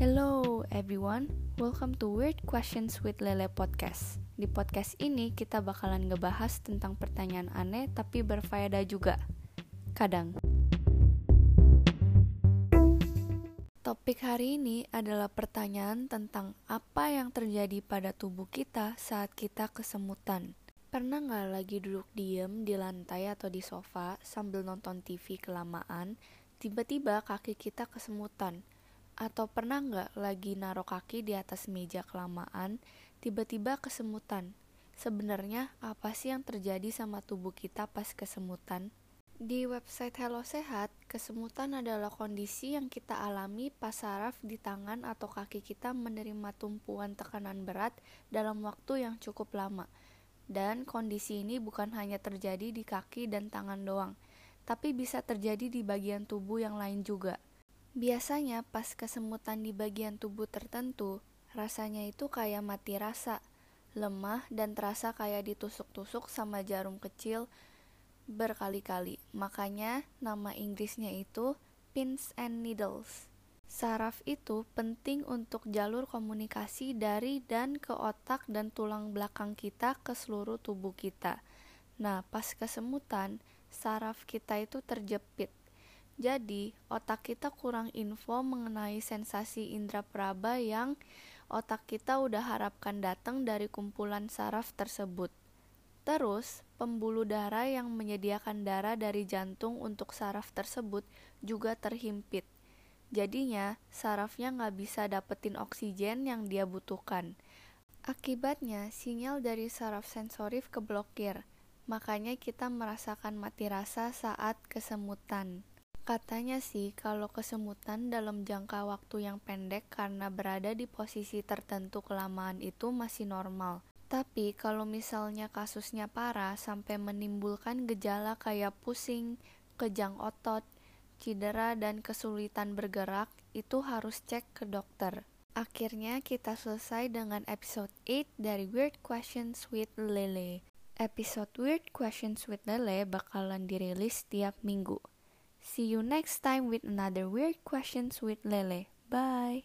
Hello everyone, welcome to Weird Questions with Lele Podcast. Di podcast ini kita bakalan ngebahas tentang pertanyaan aneh tapi berfaedah juga. Kadang. Topik hari ini adalah pertanyaan tentang apa yang terjadi pada tubuh kita saat kita kesemutan. Pernah nggak lagi duduk diem di lantai atau di sofa sambil nonton TV kelamaan, tiba-tiba kaki kita kesemutan? Atau pernah nggak lagi naruh kaki di atas meja kelamaan, tiba-tiba kesemutan? Sebenarnya apa sih yang terjadi sama tubuh kita pas kesemutan? Di website Hello Sehat, kesemutan adalah kondisi yang kita alami pas saraf di tangan atau kaki kita menerima tumpuan tekanan berat dalam waktu yang cukup lama. Dan kondisi ini bukan hanya terjadi di kaki dan tangan doang, tapi bisa terjadi di bagian tubuh yang lain juga. Biasanya pas kesemutan di bagian tubuh tertentu, rasanya itu kayak mati rasa, lemah dan terasa kayak ditusuk-tusuk sama jarum kecil berkali-kali. Makanya nama Inggrisnya itu pins and needles. Saraf itu penting untuk jalur komunikasi dari dan ke otak dan tulang belakang kita ke seluruh tubuh kita. Nah, pas kesemutan, saraf kita itu terjepit jadi, otak kita kurang info mengenai sensasi indera praba yang otak kita udah harapkan datang dari kumpulan saraf tersebut. Terus, pembuluh darah yang menyediakan darah dari jantung untuk saraf tersebut juga terhimpit. Jadinya, sarafnya nggak bisa dapetin oksigen yang dia butuhkan. Akibatnya, sinyal dari saraf sensorif keblokir. Makanya kita merasakan mati rasa saat kesemutan. Katanya sih kalau kesemutan dalam jangka waktu yang pendek karena berada di posisi tertentu kelamaan itu masih normal. Tapi kalau misalnya kasusnya parah sampai menimbulkan gejala kayak pusing, kejang otot, cedera dan kesulitan bergerak, itu harus cek ke dokter. Akhirnya kita selesai dengan episode 8 dari Weird Questions with Lele. Episode Weird Questions with Lele bakalan dirilis tiap minggu. See you next time with another weird questions with Lele. Bye.